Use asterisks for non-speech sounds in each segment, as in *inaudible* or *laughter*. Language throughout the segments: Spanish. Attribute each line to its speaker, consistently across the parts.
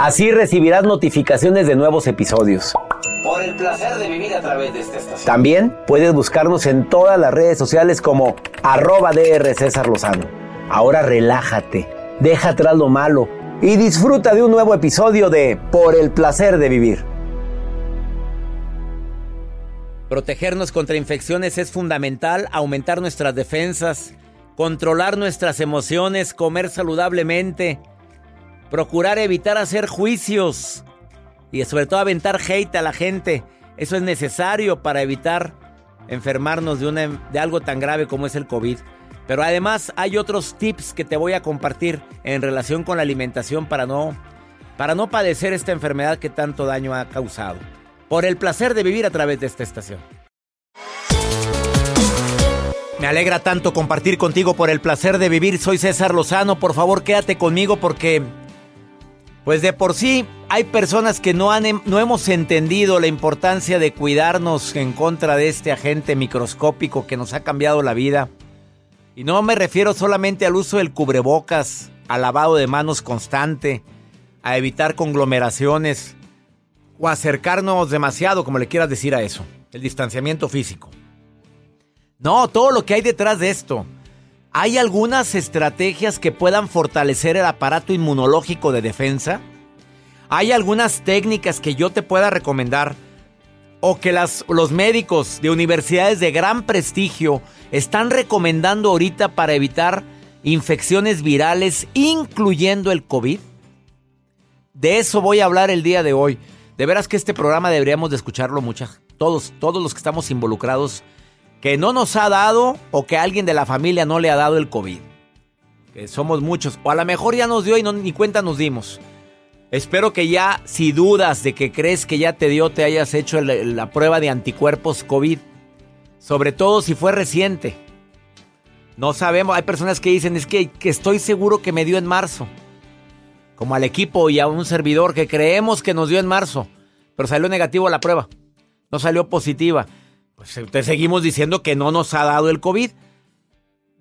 Speaker 1: Así recibirás notificaciones de nuevos episodios. Por el placer de vivir a través de esta estación. También puedes buscarnos en todas las redes sociales como arroba DR César Lozano. Ahora relájate, deja atrás lo malo y disfruta de un nuevo episodio de Por el placer de vivir.
Speaker 2: Protegernos contra infecciones es fundamental, aumentar nuestras defensas, controlar nuestras emociones, comer saludablemente, procurar evitar hacer juicios y sobre todo aventar hate a la gente. Eso es necesario para evitar enfermarnos de, una, de algo tan grave como es el COVID. Pero además hay otros tips que te voy a compartir en relación con la alimentación para no, para no padecer esta enfermedad que tanto daño ha causado. Por el placer de vivir a través de esta estación. Me alegra tanto compartir contigo por el placer de vivir. Soy César Lozano. Por favor, quédate conmigo porque, pues de por sí, hay personas que no, han, no hemos entendido la importancia de cuidarnos en contra de este agente microscópico que nos ha cambiado la vida. Y no me refiero solamente al uso del cubrebocas, al lavado de manos constante, a evitar conglomeraciones o acercarnos demasiado, como le quieras decir a eso, el distanciamiento físico. No, todo lo que hay detrás de esto. ¿Hay algunas estrategias que puedan fortalecer el aparato inmunológico de defensa? ¿Hay algunas técnicas que yo te pueda recomendar? ¿O que los médicos de universidades de gran prestigio están recomendando ahorita para evitar infecciones virales, incluyendo el COVID? De eso voy a hablar el día de hoy. De veras que este programa deberíamos de escucharlo muchas, todos, todos los que estamos involucrados, que no nos ha dado o que alguien de la familia no le ha dado el COVID. Que somos muchos, o a lo mejor ya nos dio y ni cuenta nos dimos. Espero que ya, si dudas de que crees que ya te dio, te hayas hecho la, prueba de anticuerpos COVID. Sobre todo si fue reciente. No sabemos, hay personas que dicen, es que, que estoy seguro que me dio en marzo como al equipo y a un servidor que creemos que nos dio en marzo, pero salió negativo la prueba, no salió positiva. Pues te seguimos diciendo que no nos ha dado el COVID.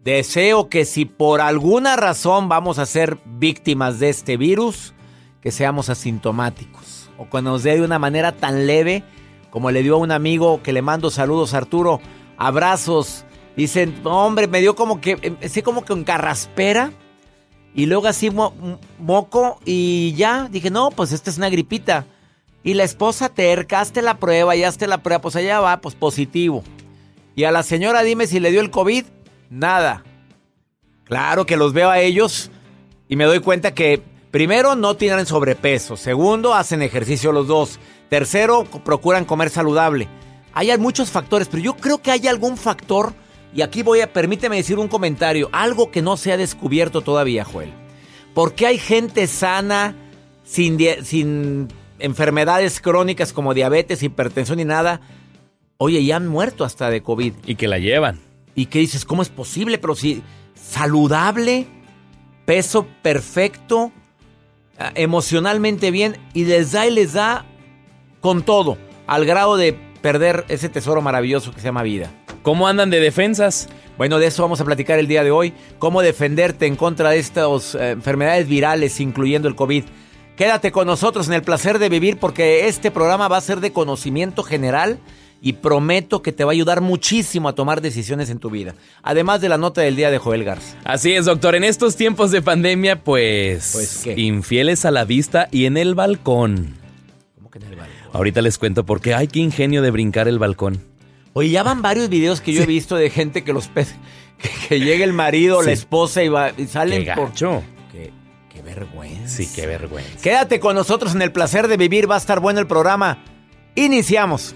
Speaker 2: Deseo que si por alguna razón vamos a ser víctimas de este virus, que seamos asintomáticos o que nos dé de una manera tan leve como le dio a un amigo que le mando saludos Arturo, abrazos Dicen, hombre, me dio como que, empecé como que en carraspera. Y luego así moco y ya. Dije, no, pues esta es una gripita. Y la esposa terca, hazte la prueba y hazte la prueba. Pues allá va, pues positivo. Y a la señora dime si le dio el COVID. Nada. Claro que los veo a ellos y me doy cuenta que primero no tienen sobrepeso. Segundo, hacen ejercicio los dos. Tercero, procuran comer saludable. Hay muchos factores, pero yo creo que hay algún factor, y aquí voy a, permíteme decir un comentario, algo que no se ha descubierto todavía, Joel. ¿Por qué hay gente sana, sin, sin enfermedades crónicas como diabetes, hipertensión y nada? Oye, ya han muerto hasta de COVID.
Speaker 3: Y que la llevan.
Speaker 2: ¿Y qué dices? ¿Cómo es posible? Pero si saludable, peso perfecto, ah, emocionalmente bien, y les da y les da con todo, al grado de perder ese tesoro maravilloso que se llama vida.
Speaker 3: ¿Cómo andan de defensas?
Speaker 2: Bueno, de eso vamos a platicar el día de hoy. Cómo defenderte en contra de estas eh, enfermedades virales, incluyendo el COVID. Quédate con nosotros en el placer de vivir porque este programa va a ser de conocimiento general y prometo que te va a ayudar muchísimo a tomar decisiones en tu vida. Además de la nota del día de Joel Garza.
Speaker 3: Así es, doctor. En estos tiempos de pandemia, pues, pues ¿qué? infieles a la vista y en el balcón. ¿Cómo que en el balcón? Ahorita les cuento por qué. Ay, qué ingenio de brincar el balcón.
Speaker 2: Oye, ya van varios videos que yo he visto de gente que los *laughs* que, que llega el marido, la esposa y, va, y salen por.
Speaker 3: Qué,
Speaker 2: vergüenza.
Speaker 3: Sí, qué vergüenza.
Speaker 2: Quédate con nosotros en el placer de vivir. Va a estar bueno el programa. Iniciamos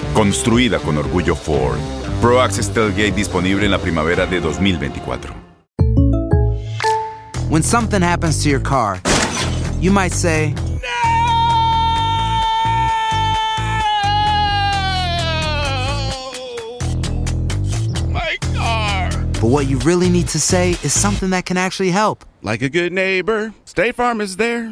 Speaker 4: Construida con orgullo Ford. Pro Access Tailgate disponible en la primavera de 2024.
Speaker 5: When something happens to your car, you might say,
Speaker 6: My car!
Speaker 5: But what you really need to say is something that can actually help.
Speaker 6: Like a good neighbor, State Farm is there.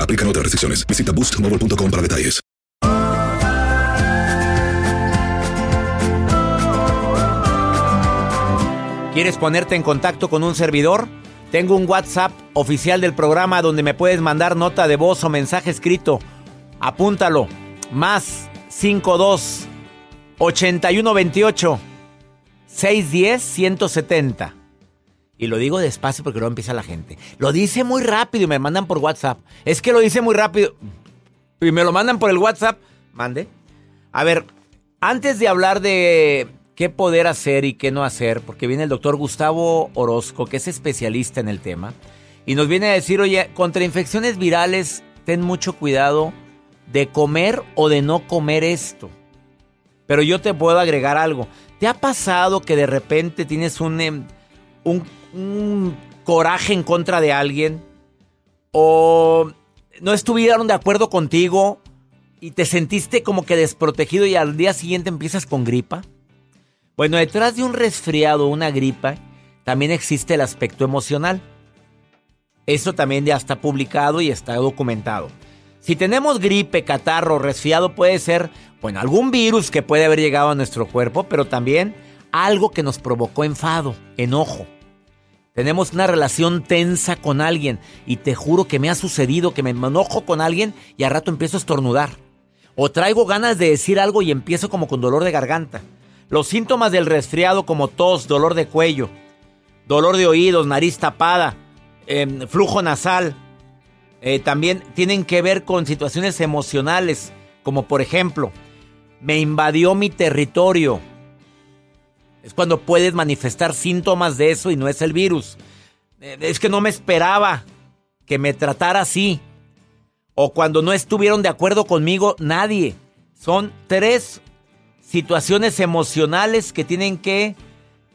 Speaker 7: Aplican otras restricciones. Visita boostmobile.com para detalles.
Speaker 2: ¿Quieres ponerte en contacto con un servidor? Tengo un WhatsApp oficial del programa donde me puedes mandar nota de voz o mensaje escrito. Apúntalo. Más 52 8128 610 170. Y lo digo despacio porque luego empieza la gente. Lo dice muy rápido y me mandan por WhatsApp. Es que lo dice muy rápido y me lo mandan por el WhatsApp, mande. A ver, antes de hablar de qué poder hacer y qué no hacer, porque viene el doctor Gustavo Orozco, que es especialista en el tema, y nos viene a decir, oye, contra infecciones virales, ten mucho cuidado de comer o de no comer esto. Pero yo te puedo agregar algo. ¿Te ha pasado que de repente tienes un, em, un, un coraje en contra de alguien? ¿O no estuvieron de acuerdo contigo y te sentiste como que desprotegido y al día siguiente empiezas con gripa? Bueno, detrás de un resfriado una gripa también existe el aspecto emocional. Eso también ya está publicado y está documentado. Si tenemos gripe, catarro, resfriado, puede ser, bueno, algún virus que puede haber llegado a nuestro cuerpo, pero también algo que nos provocó enfado, enojo. Tenemos una relación tensa con alguien y te juro que me ha sucedido que me enojo con alguien y al rato empiezo a estornudar. O traigo ganas de decir algo y empiezo como con dolor de garganta. Los síntomas del resfriado como tos, dolor de cuello, dolor de oídos, nariz tapada, em, flujo nasal, eh, también tienen que ver con situaciones emocionales, como por ejemplo, me invadió mi territorio, es cuando puedes manifestar síntomas de eso y no es el virus. Eh, es que no me esperaba que me tratara así. O cuando no estuvieron de acuerdo conmigo nadie. Son tres situaciones emocionales que tienen que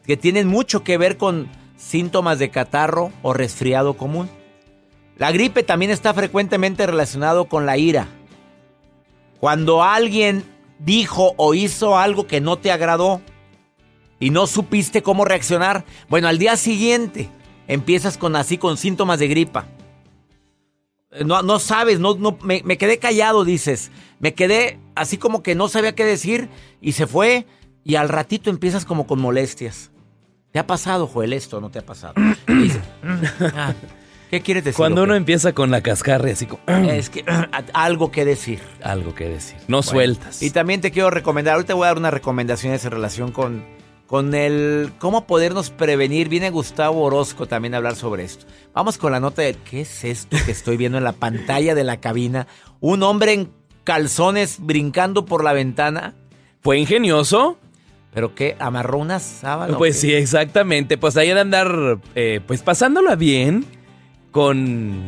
Speaker 2: que tienen mucho que ver con síntomas de catarro o resfriado común. La gripe también está frecuentemente relacionado con la ira. Cuando alguien dijo o hizo algo que no te agradó, y no supiste cómo reaccionar, bueno, al día siguiente empiezas con así con síntomas de gripa. Eh, no, no sabes, no, no, me, me, quedé callado, dices. Me quedé así como que no sabía qué decir y se fue y al ratito empiezas como con molestias. ¿Te ha pasado, Joel, esto no te ha pasado? *clears throat* Ah, ¿Qué quieres decir?
Speaker 3: Cuando uno empieza con la cascarre así como... *clears throat*
Speaker 2: Es que algo que decir.
Speaker 3: Algo que decir. No sueltas.
Speaker 2: Y también te quiero recomendar, ahorita voy a dar unas recomendaciones en relación con con el cómo podernos prevenir. Viene Gustavo Orozco también a hablar sobre esto. Vamos con la nota de qué es esto que estoy viendo en la pantalla de la cabina. Un hombre en calzones brincando por la ventana.
Speaker 3: Fue ingenioso.
Speaker 2: ¿Pero qué? ¿Amarró una sábana?
Speaker 3: Pues sí, exactamente. Pues ahí de andar, eh, pues pasándola bien con,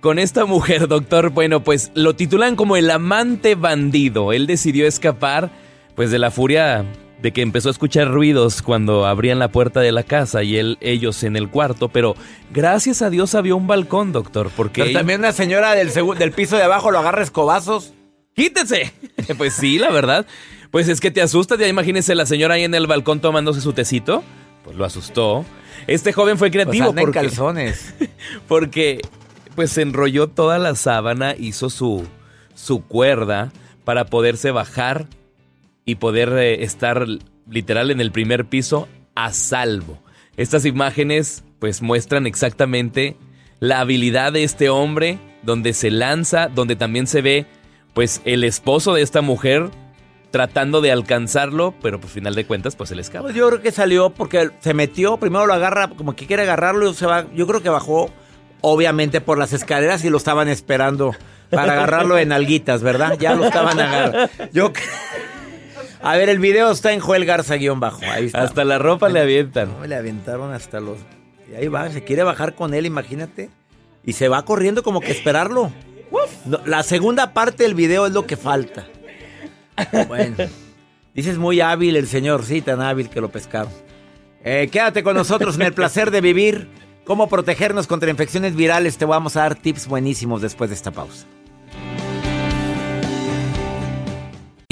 Speaker 3: con esta mujer, doctor. Bueno, pues lo titulan como el amante bandido. Él decidió escapar, pues de la furia de que empezó a escuchar ruidos cuando abrían la puerta de la casa y él, ellos en el cuarto, pero gracias a Dios había un balcón, doctor, porque...
Speaker 2: Pero también una señora del, del piso de abajo lo agarra escobazos.
Speaker 3: ¡Quítese! *laughs* pues sí, la verdad. Pues es que te asustas, ya imagínese la señora ahí en el balcón tomándose su tecito. Pues lo asustó. Este joven fue creativo
Speaker 2: pues porque... calzones. *laughs*
Speaker 3: porque pues se enrolló toda la sábana, hizo su, su cuerda para poderse bajar y poder eh, estar literal en el primer piso a salvo. Estas imágenes pues muestran exactamente la habilidad de este hombre, donde se lanza, donde también se ve pues el esposo de esta mujer tratando de alcanzarlo, pero por final de cuentas pues él escapa.
Speaker 2: Pues yo creo que salió porque se metió, primero lo agarra como que quiere agarrarlo y se va, yo creo que bajó obviamente por las escaleras y lo estaban esperando para agarrarlo en alguitas, ¿verdad? Ya lo estaban agarrando. Yo *laughs* a ver, el video está en Joel Garza guion bajo. Ahí está.
Speaker 3: Hasta la ropa le avientan.
Speaker 2: No, le aventaron hasta los. Y ahí va, se quiere bajar con él, imagínate. Y se va corriendo como que esperarlo. la segunda parte del video es lo que falta. Bueno. Dices muy hábil el señor, sí, tan hábil que lo pescaron. Eh, quédate con nosotros en el placer de vivir. Cómo protegernos contra infecciones virales. Te vamos a dar tips buenísimos después de esta pausa.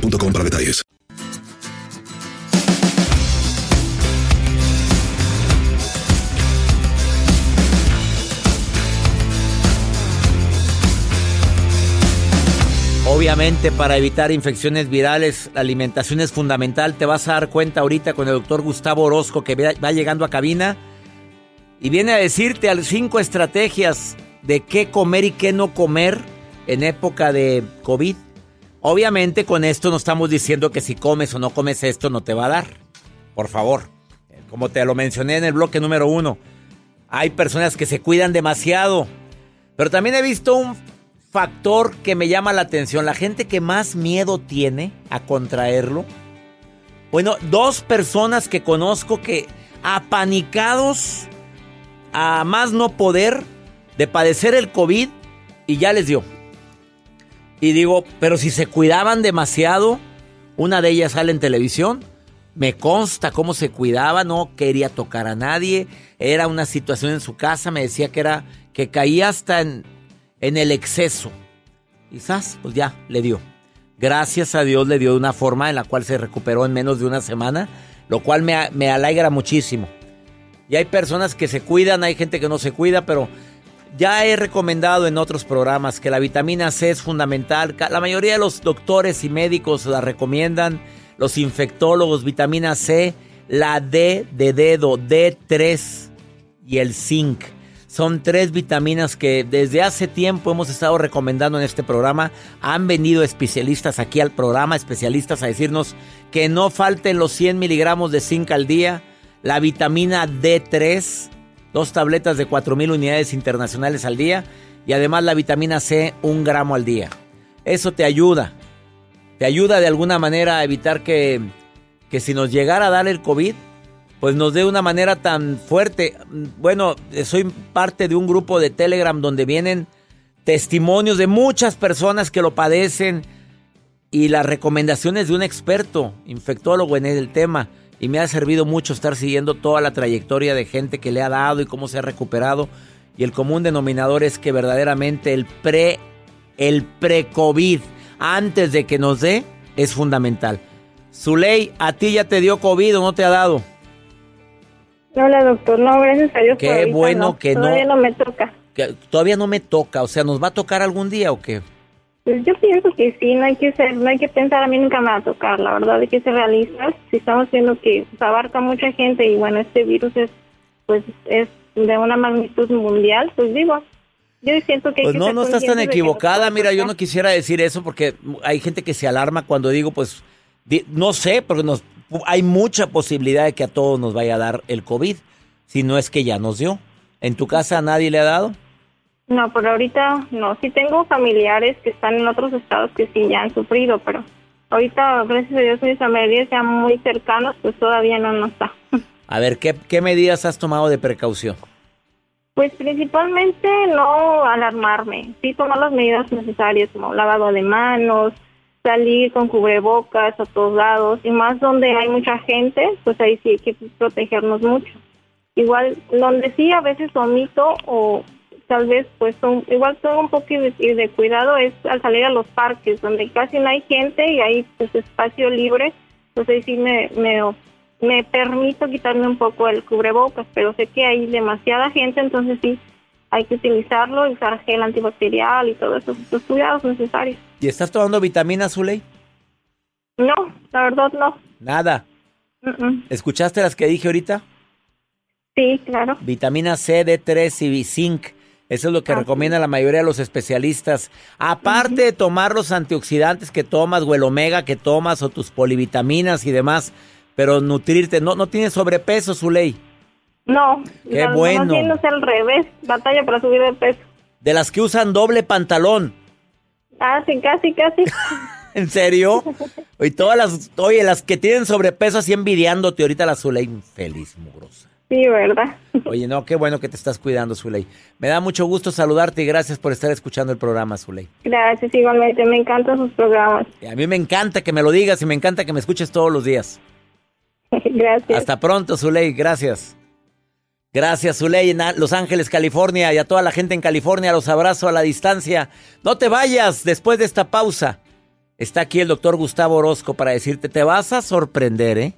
Speaker 7: para detalles.
Speaker 2: Obviamente para evitar infecciones virales la alimentación es fundamental. Te vas a dar cuenta ahorita con el doctor Gustavo Orozco que va llegando a cabina y viene a decirte cinco estrategias de qué comer y qué no comer en época de COVID. Obviamente con esto no estamos diciendo que si comes o no comes esto no te va a dar. Por favor. Como te lo mencioné en el bloque número uno. Hay personas que se cuidan demasiado. Pero también he visto un factor que me llama la atención. La gente que más miedo tiene a contraerlo. Bueno, dos personas que conozco que apanicados a más no poder de padecer el COVID y ya les dio. Y digo, pero si se cuidaban demasiado, una de ellas sale en televisión, me consta cómo se cuidaba, no quería tocar a nadie, era una situación en su casa, me decía que era que caía hasta en, en el exceso. Quizás, pues ya, le dio. Gracias a Dios le dio de una forma en la cual se recuperó en menos de una semana, lo cual me, me alegra muchísimo. Y hay personas que se cuidan, hay gente que no se cuida, pero ya he recomendado en otros programas que la vitamina C es fundamental. La mayoría de los doctores y médicos la recomiendan. Los infectólogos, vitamina C, la D de dedo, D3 y el zinc. Son tres vitaminas que desde hace tiempo hemos estado recomendando en este programa. Han venido especialistas aquí al programa, especialistas a decirnos que no falten los 100 miligramos de zinc al día. La vitamina D3 dos tabletas de 4.000 unidades internacionales al día y además la vitamina C, un gramo al día. Eso te ayuda. Te ayuda de alguna manera a evitar que, que si nos llegara a dar el COVID, pues nos dé una manera tan fuerte. Bueno, soy parte de un grupo de Telegram donde vienen testimonios de muchas personas que lo padecen y las recomendaciones de un experto, infectólogo en el tema y me ha servido mucho estar siguiendo toda la trayectoria de gente que le ha dado y cómo se ha recuperado. Y el común denominador es que verdaderamente el pre el pre-COVID antes de que nos dé es fundamental. Zuley, ¿a ti ya te dio COVID o no te ha dado?
Speaker 8: Hola, doctor. No, gracias a Dios.
Speaker 2: Qué bueno que
Speaker 8: no. Todavía no me toca.
Speaker 2: Que todavía no me toca. O sea, ¿nos va a tocar algún día o qué?
Speaker 8: Pues yo pienso que sí, no hay que ser, no hay que pensar, a mí nunca me va a tocar, la verdad hay que ser realistas. Si estamos viendo que se abarca mucha gente y bueno, este virus es, pues, es de una magnitud mundial, pues digo, yo siento que...
Speaker 2: Pues no, no estás tan equivocada, mira, yo no quisiera decir eso porque hay gente que se alarma cuando digo, pues, no sé, porque nos, hay mucha posibilidad de que a todos nos vaya a dar el COVID, si no es que ya nos dio. ¿En tu casa a nadie le ha dado?
Speaker 8: No, por ahorita no. Sí tengo familiares que están en otros estados que sí ya han sufrido, pero ahorita, gracias a Dios, mis familiares ya muy cercanos, pues todavía no nos está. *laughs*
Speaker 2: A ver, ¿qué, ¿qué medidas has tomado de precaución?
Speaker 8: Pues principalmente no alarmarme, sí tomar las medidas necesarias como lavado de manos, salir con cubrebocas a todos lados y más donde hay mucha gente, pues ahí sí hay que protegernos mucho. Igual donde sí a veces omito o tal vez pues son, igual tengo un poco de, de, cuidado es al salir a los parques donde casi no hay gente y hay pues espacio libre, ahí sí me, me, me permito quitarme un poco el cubrebocas, pero sé que hay demasiada gente, entonces sí hay que utilizarlo, usar gel antibacterial y todos esos cuidados necesarios.
Speaker 2: ¿Y estás tomando vitamina, Zuley?
Speaker 8: No, la verdad no.
Speaker 2: Nada. ¿Escuchaste las que dije ahorita?
Speaker 8: Sí, claro.
Speaker 2: Vitamina C, D3 y zinc. Eso es lo que recomienda la mayoría de los especialistas. Aparte de tomar los antioxidantes que tomas o el omega que tomas o tus polivitaminas y demás, pero nutrirte, no, no tienes sobrepeso, ley.
Speaker 8: No,
Speaker 2: qué bueno.
Speaker 8: No al revés, batalla para subir de peso.
Speaker 2: de las que usan doble pantalón.
Speaker 8: Ah, sí, casi, casi. *laughs*
Speaker 2: ¿En serio? *laughs* Y todas las, oye, las que tienen sobrepeso así envidiándote ahorita la Zuley, infeliz, mugrosa.
Speaker 8: Sí, ¿verdad? *laughs*
Speaker 2: Oye, no, qué bueno que te estás cuidando, Zuley. Me da mucho gusto saludarte y gracias por estar escuchando el programa, Zuley.
Speaker 8: Gracias, igualmente. Me encantan sus programas.
Speaker 2: Y a mí me encanta que me lo digas y me encanta que me escuches todos los días. *laughs*
Speaker 8: Gracias.
Speaker 2: Hasta pronto, Zuley. Gracias. Gracias, Zuley, en Los Ángeles, California, y a toda la gente en California, los abrazo a la distancia. No te vayas después de esta pausa. Está aquí el doctor Gustavo Orozco para decirte, te vas a sorprender, ¿eh?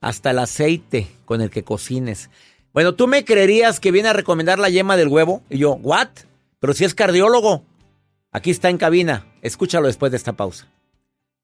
Speaker 2: Hasta el aceite con el que cocines. Bueno, ¿tú me creerías que viene a recomendar la yema del huevo? Y yo, ¿what? Pero si es cardiólogo. Aquí está en cabina. Escúchalo después de esta pausa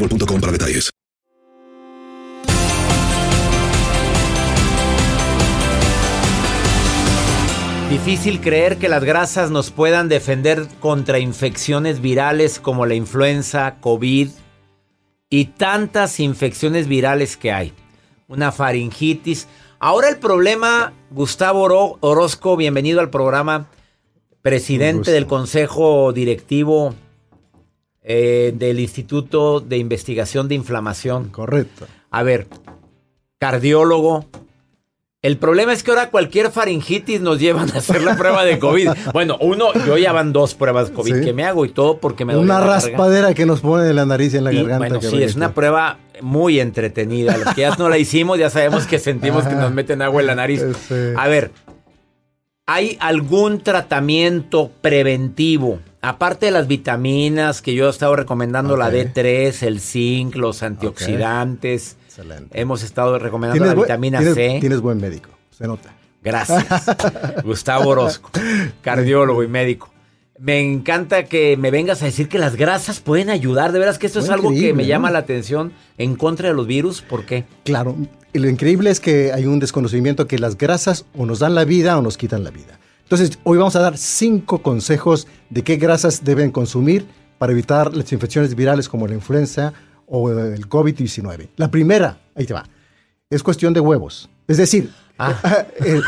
Speaker 7: boostmobile.com para detalles.
Speaker 2: Difícil creer que las grasas nos puedan defender contra infecciones virales como la influenza, COVID y tantas infecciones virales que hay. Una faringitis. Ahora el problema, Gustavo Oro- Orozco, bienvenido al programa, presidente del Consejo Directivo eh, del Instituto de Investigación de Inflamación.
Speaker 9: Correcto.
Speaker 2: A ver, cardiólogo. El problema es que ahora cualquier faringitis nos llevan a hacer la prueba de COVID. *laughs* Bueno, uno, yo ya van dos pruebas de COVID
Speaker 9: Sí.
Speaker 2: que me hago y todo porque me
Speaker 9: Una
Speaker 2: la
Speaker 9: raspadera que nos pone en la nariz y en la
Speaker 2: Y,
Speaker 9: garganta.
Speaker 2: bueno, sí, es una prueba muy entretenida. Los que ya no la hicimos, ya sabemos que sentimos que nos meten agua en la nariz.
Speaker 9: Sí.
Speaker 2: A ver, ¿hay algún tratamiento preventivo? Aparte de las vitaminas que yo he estado recomendando, la
Speaker 9: Ok.
Speaker 2: D3, el zinc, los antioxidantes.
Speaker 9: Excelente.
Speaker 2: Hemos estado recomendando la
Speaker 9: buen-
Speaker 2: vitamina
Speaker 9: tienes-
Speaker 2: C.
Speaker 9: Tienes buen médico, se nota.
Speaker 2: Gracias. *laughs* Gustavo Orozco, cardiólogo y médico. Me encanta que me vengas a decir que las grasas pueden ayudar. De veras que esto es algo que me llama la atención en contra de los virus. ¿Por qué?
Speaker 9: Claro, y lo increíble es que hay un desconocimiento que las grasas o nos dan la vida o nos quitan la vida. Entonces, hoy vamos a dar cinco consejos de qué grasas deben consumir para evitar las infecciones virales como la influenza o el COVID-19. La primera, ahí te va, es cuestión de huevos. Es decir,
Speaker 2: Ah. *laughs*
Speaker 9: el-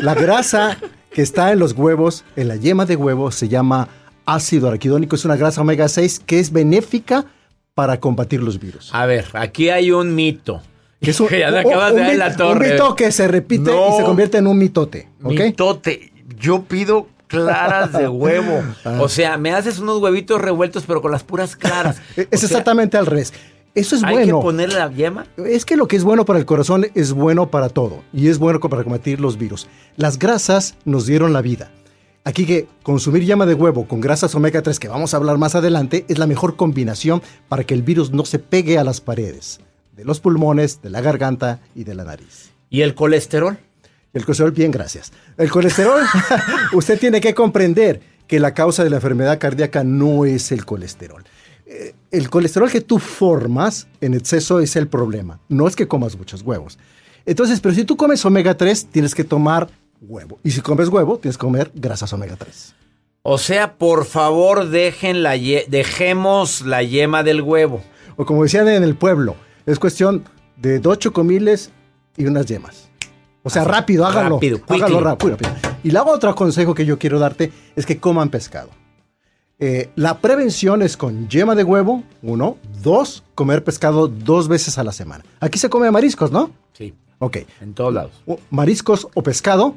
Speaker 9: la grasa que está en los huevos, en la yema de huevo, se llama ácido araquidónico. Es una grasa omega 6 que es benéfica para combatir los virus.
Speaker 2: A ver, aquí hay un mito.
Speaker 9: Que es un, *laughs*
Speaker 2: Ya te acabas
Speaker 9: un
Speaker 2: de dar en
Speaker 9: mit-
Speaker 2: la torre.
Speaker 9: un mito que se repite
Speaker 2: No.
Speaker 9: y se convierte en un mitote. ¿ok?
Speaker 2: Mitote. Yo pido claras de huevo. *laughs*
Speaker 9: Ah.
Speaker 2: O sea, me haces unos huevitos revueltos, pero con las puras claras. *laughs*
Speaker 9: Es
Speaker 2: O sea,
Speaker 9: exactamente al revés. Eso es
Speaker 2: ¿Hay
Speaker 9: bueno.
Speaker 2: que ponerle la yema?
Speaker 9: Es que lo que es bueno para el corazón es bueno para todo y es bueno para combatir los virus. Las grasas nos dieron la vida. Aquí que consumir llama de huevo con grasas omega 3, que vamos a hablar más adelante, es la mejor combinación para que el virus no se pegue a las paredes de los pulmones, de la garganta y de la nariz.
Speaker 2: ¿Y el colesterol?
Speaker 9: El colesterol, bien, gracias. El colesterol, *laughs* usted tiene que comprender que la causa de la enfermedad cardíaca no es el colesterol. Eh, El colesterol que tú formas en exceso es el problema. No es que comas muchos huevos. Entonces, pero si tú comes omega 3, tienes que tomar huevo. Y si comes huevo, tienes que comer grasas omega 3.
Speaker 2: O sea, por favor, dejen la dejemos la yema del huevo.
Speaker 9: O como decían en el pueblo, es cuestión de dos chocomiles y unas yemas. O sea, rápido, hágalo.
Speaker 2: rápido,
Speaker 9: hágalo rápido, rápido. Y luego otro consejo que yo quiero darte es que coman pescado. Eh, la prevención es con yema de huevo, uno. Dos, comer pescado dos veces a la semana. Aquí se come mariscos, ¿no?
Speaker 2: Sí.
Speaker 9: Ok.
Speaker 2: En todos lados.
Speaker 9: Mariscos o pescado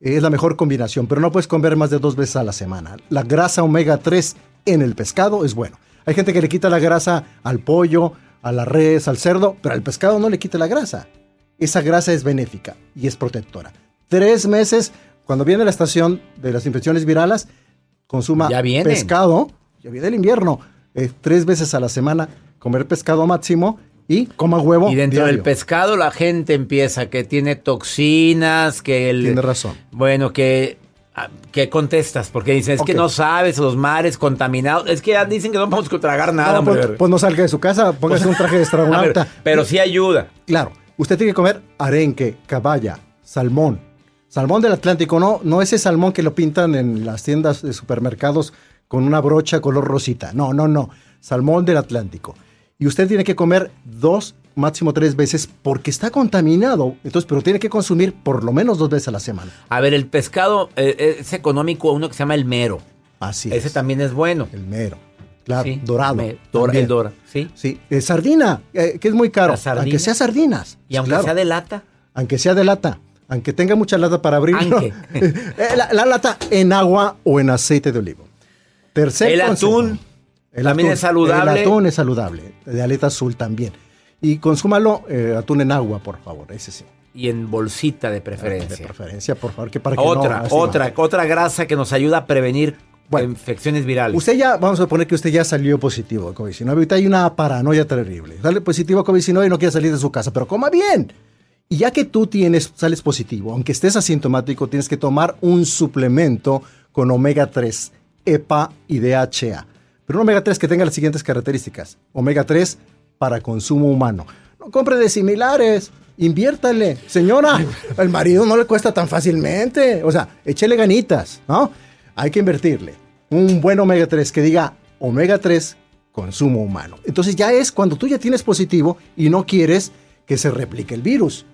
Speaker 9: es la mejor combinación, pero no puedes comer más de dos veces a la semana. La grasa omega 3 en el pescado es bueno. Hay gente que le quita la grasa al pollo, a la res, al cerdo, pero al pescado no le quita la grasa. Esa grasa es benéfica y es protectora. Tres meses, cuando viene la estación de las infecciones virales, consuma
Speaker 2: Ya
Speaker 9: pescado, ya viene el invierno, eh, tres veces a la semana, comer pescado máximo y coma huevo.
Speaker 2: Y dentro del pescado la gente empieza que tiene toxinas, que el...
Speaker 9: Tiene razón.
Speaker 2: Bueno, que... ah, ¿Qué contestas? Porque dicen, es que no sabes, los mares contaminados. Es que ya dicen que no vamos a tragar nada,
Speaker 9: No, pues, pues no salga de su casa, póngase un traje de *laughs* astronauta.
Speaker 2: Pero sí ayuda.
Speaker 9: Claro, usted tiene que comer arenque, caballa, salmón. Salmón del Atlántico, no, no ese salmón que lo pintan en las tiendas de supermercados con una brocha color rosita. No, no, no. Salmón del Atlántico. Y usted tiene que comer dos, máximo tres veces porque está contaminado. Entonces, pero tiene que consumir por lo menos dos veces a la semana.
Speaker 2: A ver, el pescado eh, es económico, uno que se llama el mero.
Speaker 9: Así
Speaker 2: Ese
Speaker 9: es.
Speaker 2: también es bueno.
Speaker 9: El mero. Claro,
Speaker 2: Sí,
Speaker 9: dorado.
Speaker 2: me- dora- el dora, ¿sí?
Speaker 9: Sí, eh, sardina, eh, que es muy caro. Aunque sea sardinas.
Speaker 2: Y aunque
Speaker 9: claro.
Speaker 2: sea de lata.
Speaker 9: aunque sea de lata, aunque tenga mucha lata para
Speaker 2: Aunque. *laughs*
Speaker 9: eh, la, la lata en agua o en aceite de olivo. Tercer
Speaker 2: El
Speaker 9: consejo.
Speaker 2: atún también es saludable.
Speaker 9: El atún es saludable, de aleta azul también. Y consúmalo eh, atún en agua, por favor, ese sí.
Speaker 2: Y en bolsita de
Speaker 9: De
Speaker 2: preferencia.
Speaker 9: preferencia, por favor, que para que
Speaker 2: otra,
Speaker 9: no,
Speaker 2: otra, otra grasa que nos ayuda a prevenir
Speaker 9: Bueno,
Speaker 2: infecciones virales.
Speaker 9: Usted ya, vamos a poner que usted ya salió positivo a COVID-19. Ahorita hay una paranoia terrible. Sale positivo a COVID-19 y no quiere salir de su casa, pero coma bien. Y ya que tú tienes, sales positivo, aunque estés asintomático, tienes que tomar un suplemento con omega 3, EPA y DHA. Pero un omega 3 que tenga las siguientes características. Omega 3 para consumo humano. No compre de similares. Inviértale. Señora, el marido no le cuesta tan fácilmente. O sea, échele ganitas, ¿no? Hay que invertirle. Un buen omega 3 que diga omega 3 consumo humano. Entonces ya es cuando tú ya tienes positivo y no quieres que se replique el virus.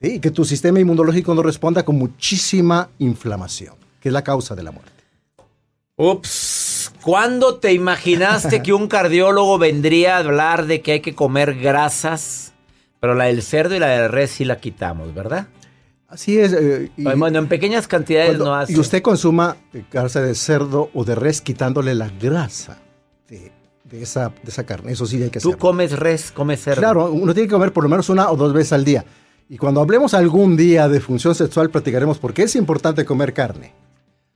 Speaker 9: Y que tu sistema inmunológico no responda con muchísima inflamación, que es la causa de la muerte.
Speaker 2: Ups, ¿cuándo te imaginaste que un cardiólogo vendría a hablar de que hay que comer grasas? Pero la del cerdo y la del res sí la quitamos, ¿verdad?
Speaker 9: Así es. eh, y,
Speaker 2: bueno, en pequeñas cantidades
Speaker 9: cuando-
Speaker 2: no hace.
Speaker 9: y usted consuma eh, grasa de cerdo o de res quitándole la grasa de, de esa, de esa carne. Eso sí hay que
Speaker 2: Tú
Speaker 9: hacerlo.
Speaker 2: comes res, comes cerdo.
Speaker 9: Claro, uno tiene que comer por lo menos una o dos veces al día. Y cuando hablemos algún día de función sexual, platicaremos por qué es importante comer carne.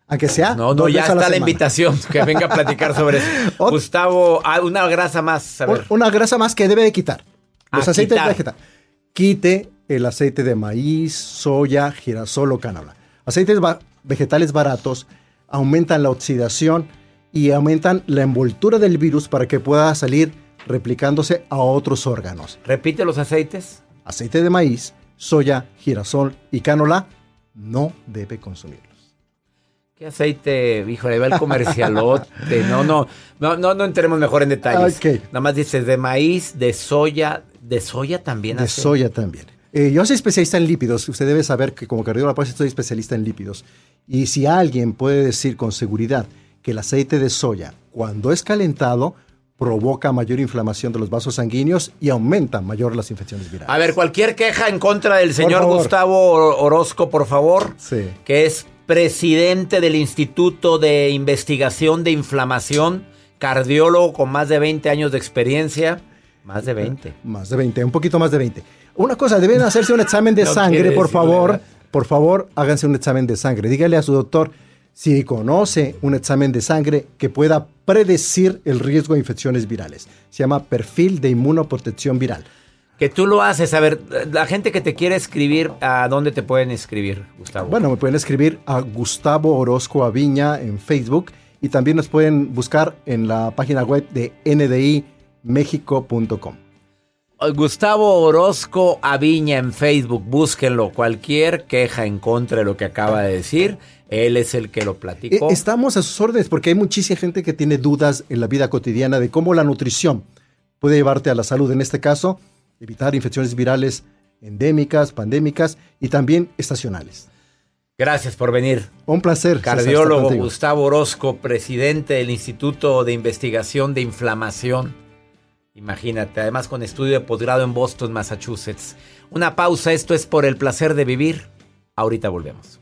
Speaker 9: Aunque sea.
Speaker 2: No, no, ya
Speaker 9: a
Speaker 2: está la,
Speaker 9: semana.
Speaker 2: invitación que *laughs* venga a platicar sobre eso. Gustavo, ah, una grasa más. A ver.
Speaker 9: Un- Una grasa más que debe de quitar. Los
Speaker 2: Ah,
Speaker 9: aceites
Speaker 2: quitar.
Speaker 9: Quite el aceite de maíz, soya, girasol o cánola. Aceites vegetales baratos aumentan la oxidación y aumentan la envoltura del virus para que pueda salir replicándose a otros órganos.
Speaker 2: Repite los aceites.
Speaker 9: Aceite de maíz, soya, girasol y cánola no debe consumirlos.
Speaker 2: ¿Qué aceite? Híjole, va el comercialote. *laughs* No, no, no, no, no entremos mejor en detalles.
Speaker 9: Ok.
Speaker 2: Nada más dices de maíz, de soya, de soya también.
Speaker 9: De
Speaker 2: hace?
Speaker 9: soya también. Eh, yo soy especialista en lípidos. Usted debe saber que como cardiólogo pues, soy especialista en lípidos. Y si alguien puede decir con seguridad que el aceite de soya, cuando es calentado, provoca mayor inflamación de los vasos sanguíneos y aumenta mayor las infecciones virales.
Speaker 2: A ver, cualquier queja en contra del señor. Gustavo Or- Orozco, por favor,
Speaker 9: Sí.
Speaker 2: que es presidente del Instituto de Investigación de Inflamación, cardiólogo con más de 20 años de experiencia. Más de 20.
Speaker 9: Más de 20, un poquito más de 20. Una cosa, deben *laughs* hacerse un examen de
Speaker 2: No
Speaker 9: sangre, por favor. Por favor, háganse un examen de sangre. Dígale a su doctor, si conoce un examen de sangre que pueda predecir el riesgo de infecciones virales. Se llama perfil de inmunoprotección viral.
Speaker 2: Que tú lo haces. A ver, la gente que te quiere escribir, ¿a dónde te pueden escribir, Gustavo?
Speaker 9: Bueno, me pueden escribir a Gustavo Orozco Aviña en Facebook y también nos pueden buscar en la página web de ndimexico.com.
Speaker 2: Gustavo Orozco Aviña en Facebook, búsquenlo. Cualquier queja en contra de lo que acaba de decir, él es el que lo platicó.
Speaker 9: Eh, Estamos a sus órdenes porque hay muchísima gente que tiene dudas en la vida cotidiana de cómo la nutrición puede llevarte a la salud. En este caso, evitar infecciones virales endémicas, pandémicas y también estacionales.
Speaker 2: Gracias por venir.
Speaker 9: Un placer.
Speaker 2: Cardiólogo. Gustavo Orozco, presidente del Instituto de Investigación de Inflamación. Imagínate, además con estudio de posgrado en Boston, Massachusetts. Una pausa, esto es por el placer de vivir. Ahorita volvemos.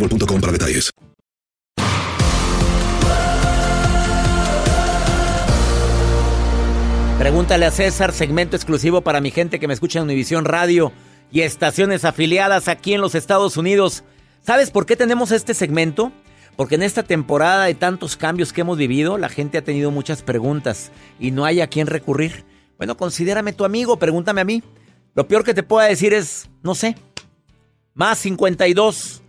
Speaker 7: boostmobile.com para.
Speaker 2: Pregúntale a César, segmento exclusivo para mi gente que me escucha en Univisión Radio y estaciones afiliadas aquí en los Estados Unidos. ¿Sabes por qué tenemos este segmento? Porque en esta temporada de tantos cambios que hemos vivido, la gente ha tenido muchas preguntas y no hay a quién recurrir. Bueno, considérame tu amigo, pregúntame a mí. Lo peor que te pueda decir es, no sé, más 52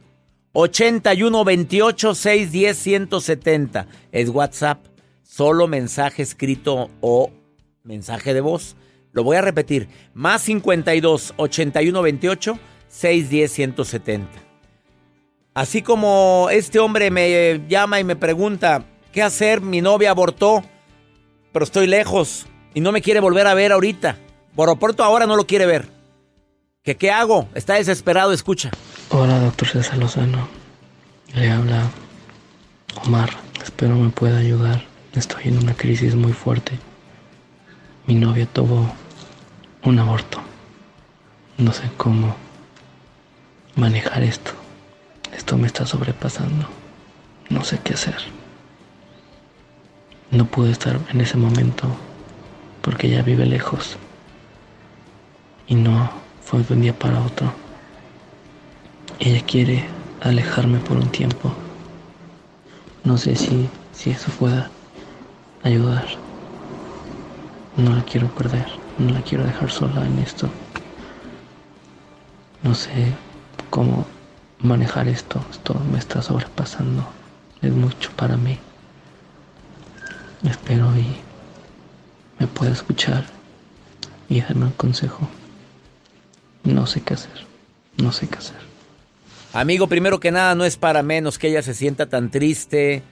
Speaker 2: 81 28 610 170 es WhatsApp. Solo mensaje escrito o mensaje de voz. Lo voy a repetir. Más 52 81 28 610 170. Así como este hombre me llama y me pregunta, ¿qué hacer? Mi novia abortó, pero estoy lejos y no me quiere volver a ver ahorita. Por ahora no lo quiere ver. ¿Qué, ¿Qué hago? Está desesperado, escucha.
Speaker 10: Hola, doctor César Lozano. Le habla Omar. Espero me pueda ayudar. Estoy en una crisis muy fuerte. Mi novia tuvo un aborto. No sé cómo manejar esto. Esto me está sobrepasando. No sé qué hacer. No pude estar en ese momento porque ella vive lejos. Y no fue de un día para otro. Ella quiere alejarme por un tiempo. No sé si, si eso pueda ayudar. No la quiero perder, no la quiero dejar sola en esto. No sé cómo manejar esto, esto me está sobrepasando. Es mucho para mí. Espero y me pueda escuchar y darme un consejo. No sé qué hacer, no sé qué hacer.
Speaker 2: Amigo, primero que nada, no es para menos que ella se sienta tan triste.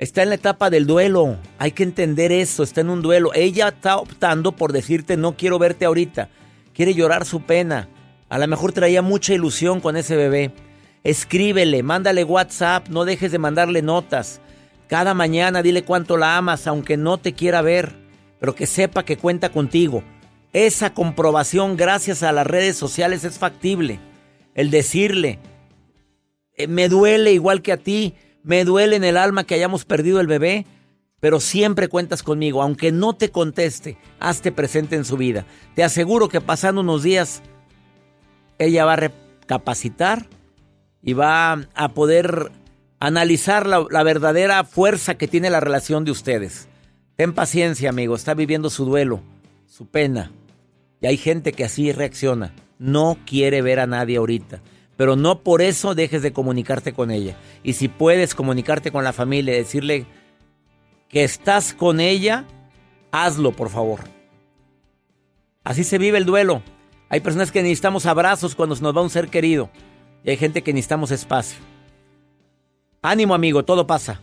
Speaker 2: Está en la etapa del duelo. Hay que entender eso. Está en un duelo. Ella está optando por decirte no quiero verte ahorita. Quiere llorar su pena. A lo mejor traía mucha ilusión con ese bebé. Escríbele, mándale WhatsApp, no dejes de mandarle notas. Cada mañana dile cuánto la amas, aunque no te quiera ver, pero que sepa que cuenta contigo. Esa comprobación gracias a las redes sociales es factible. El decirle, me duele igual que a ti, me duele en el alma que hayamos perdido el bebé, pero siempre cuentas conmigo, aunque no te conteste, hazte presente en su vida. Te aseguro que pasando unos días, ella va a recapacitar y va a poder analizar la, la, verdadera fuerza que tiene la relación de ustedes. Ten paciencia, amigo, está viviendo su duelo, su pena. Y hay gente que así reacciona. No quiere ver a nadie ahorita. Pero no por eso dejes de comunicarte con ella. Y si puedes comunicarte con la familia, decirle que estás con ella, hazlo, por favor. Así se vive el duelo. Hay personas que necesitamos abrazos cuando se nos va un ser querido. Y hay gente que necesitamos espacio. Ánimo amigo, todo pasa.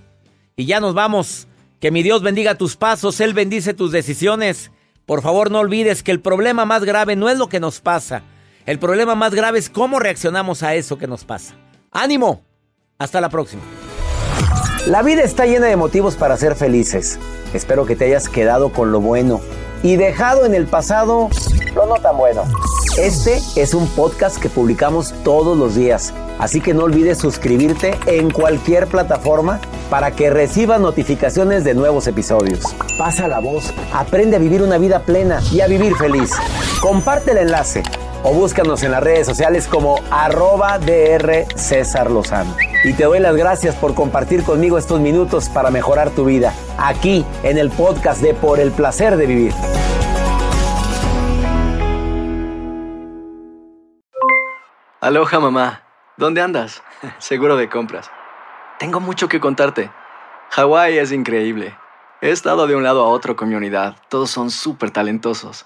Speaker 2: Y ya nos vamos. Que mi Dios bendiga tus pasos, Él bendice tus decisiones. Por favor no olvides que el problema más grave no es lo que nos pasa. El problema más grave es cómo reaccionamos a eso que nos pasa. Ánimo. Hasta la próxima.
Speaker 1: La vida está llena de motivos para ser felices. Espero que te hayas quedado con lo bueno y dejado en el pasado lo no tan bueno. Este es un podcast que publicamos todos los días, así que no olvides suscribirte en cualquier plataforma para que recibas notificaciones de nuevos episodios. Pasa la voz, aprende a vivir una vida plena y a vivir feliz. Comparte el enlace o búscanos en las redes sociales como arroba DR César Lozano. Y te doy las gracias por compartir conmigo estos minutos para mejorar tu vida, aquí en el podcast de Por el Placer de Vivir.
Speaker 11: Aloha mamá, ¿dónde andas? *laughs* Seguro de compras. Tengo mucho que contarte. Hawái es increíble. He estado de un lado a otro con mi unidad. Todos son súper talentosos.